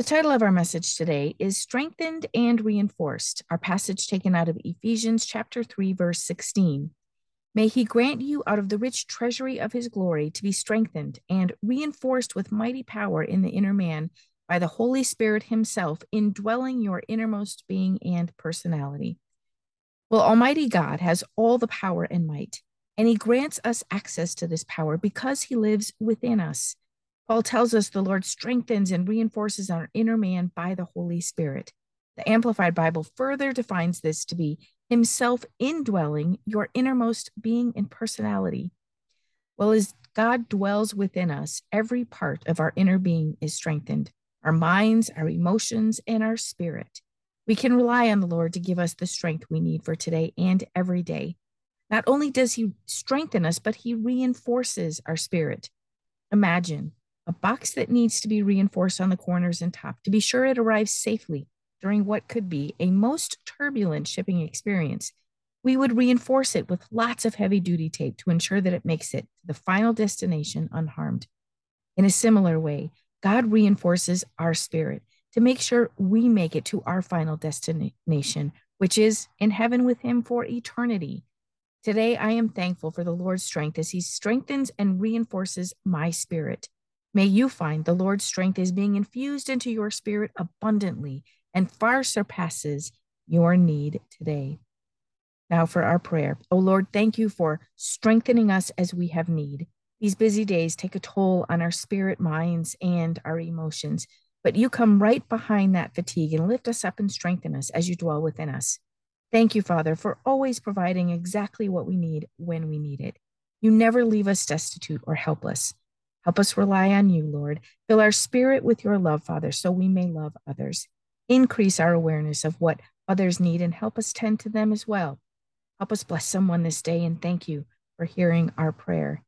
The title of our message today is Strengthened and Reinforced, our passage taken out of Ephesians chapter 3 verse 16. May he grant you out of the rich treasury of his glory to be strengthened and reinforced with mighty power in the inner man by the Holy Spirit himself, indwelling your innermost being and personality. Well, Almighty God has all the power and might, and he grants us access to this power because he lives within us. Paul tells us the Lord strengthens and reinforces our inner man by the Holy Spirit. The Amplified Bible further defines this to be Himself indwelling your innermost being and personality. Well, as God dwells within us, every part of our inner being is strengthened our minds, our emotions, and our spirit. We can rely on the Lord to give us the strength we need for today and every day. Not only does He strengthen us, but He reinforces our spirit. Imagine a box that needs to be reinforced on the corners and top to be sure it arrives safely during what could be a most turbulent shipping experience. We would reinforce it with lots of heavy duty tape to ensure that it makes it to the final destination unharmed. In a similar way, God reinforces our spirit to make sure we make it to our final destination, which is in heaven with Him for eternity. Today, I am thankful for the Lord's strength as He strengthens and reinforces my spirit. May you find the Lord's strength is being infused into your spirit abundantly and far surpasses your need today. Now for our prayer. Oh Lord, thank you for strengthening us as we have need. These busy days take a toll on our spirit, minds, and our emotions, but you come right behind that fatigue and lift us up and strengthen us as you dwell within us. Thank you, Father, for always providing exactly what we need when we need it. You never leave us destitute or helpless. Help us rely on you, Lord. Fill our spirit with your love, Father, so we may love others. Increase our awareness of what others need and help us tend to them as well. Help us bless someone this day and thank you for hearing our prayer.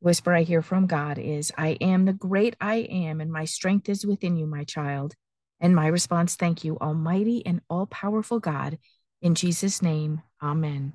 whisper I hear from God is, I am the great I am, and my strength is within you, my child. And my response, thank you, Almighty and all powerful God. In Jesus' name, Amen.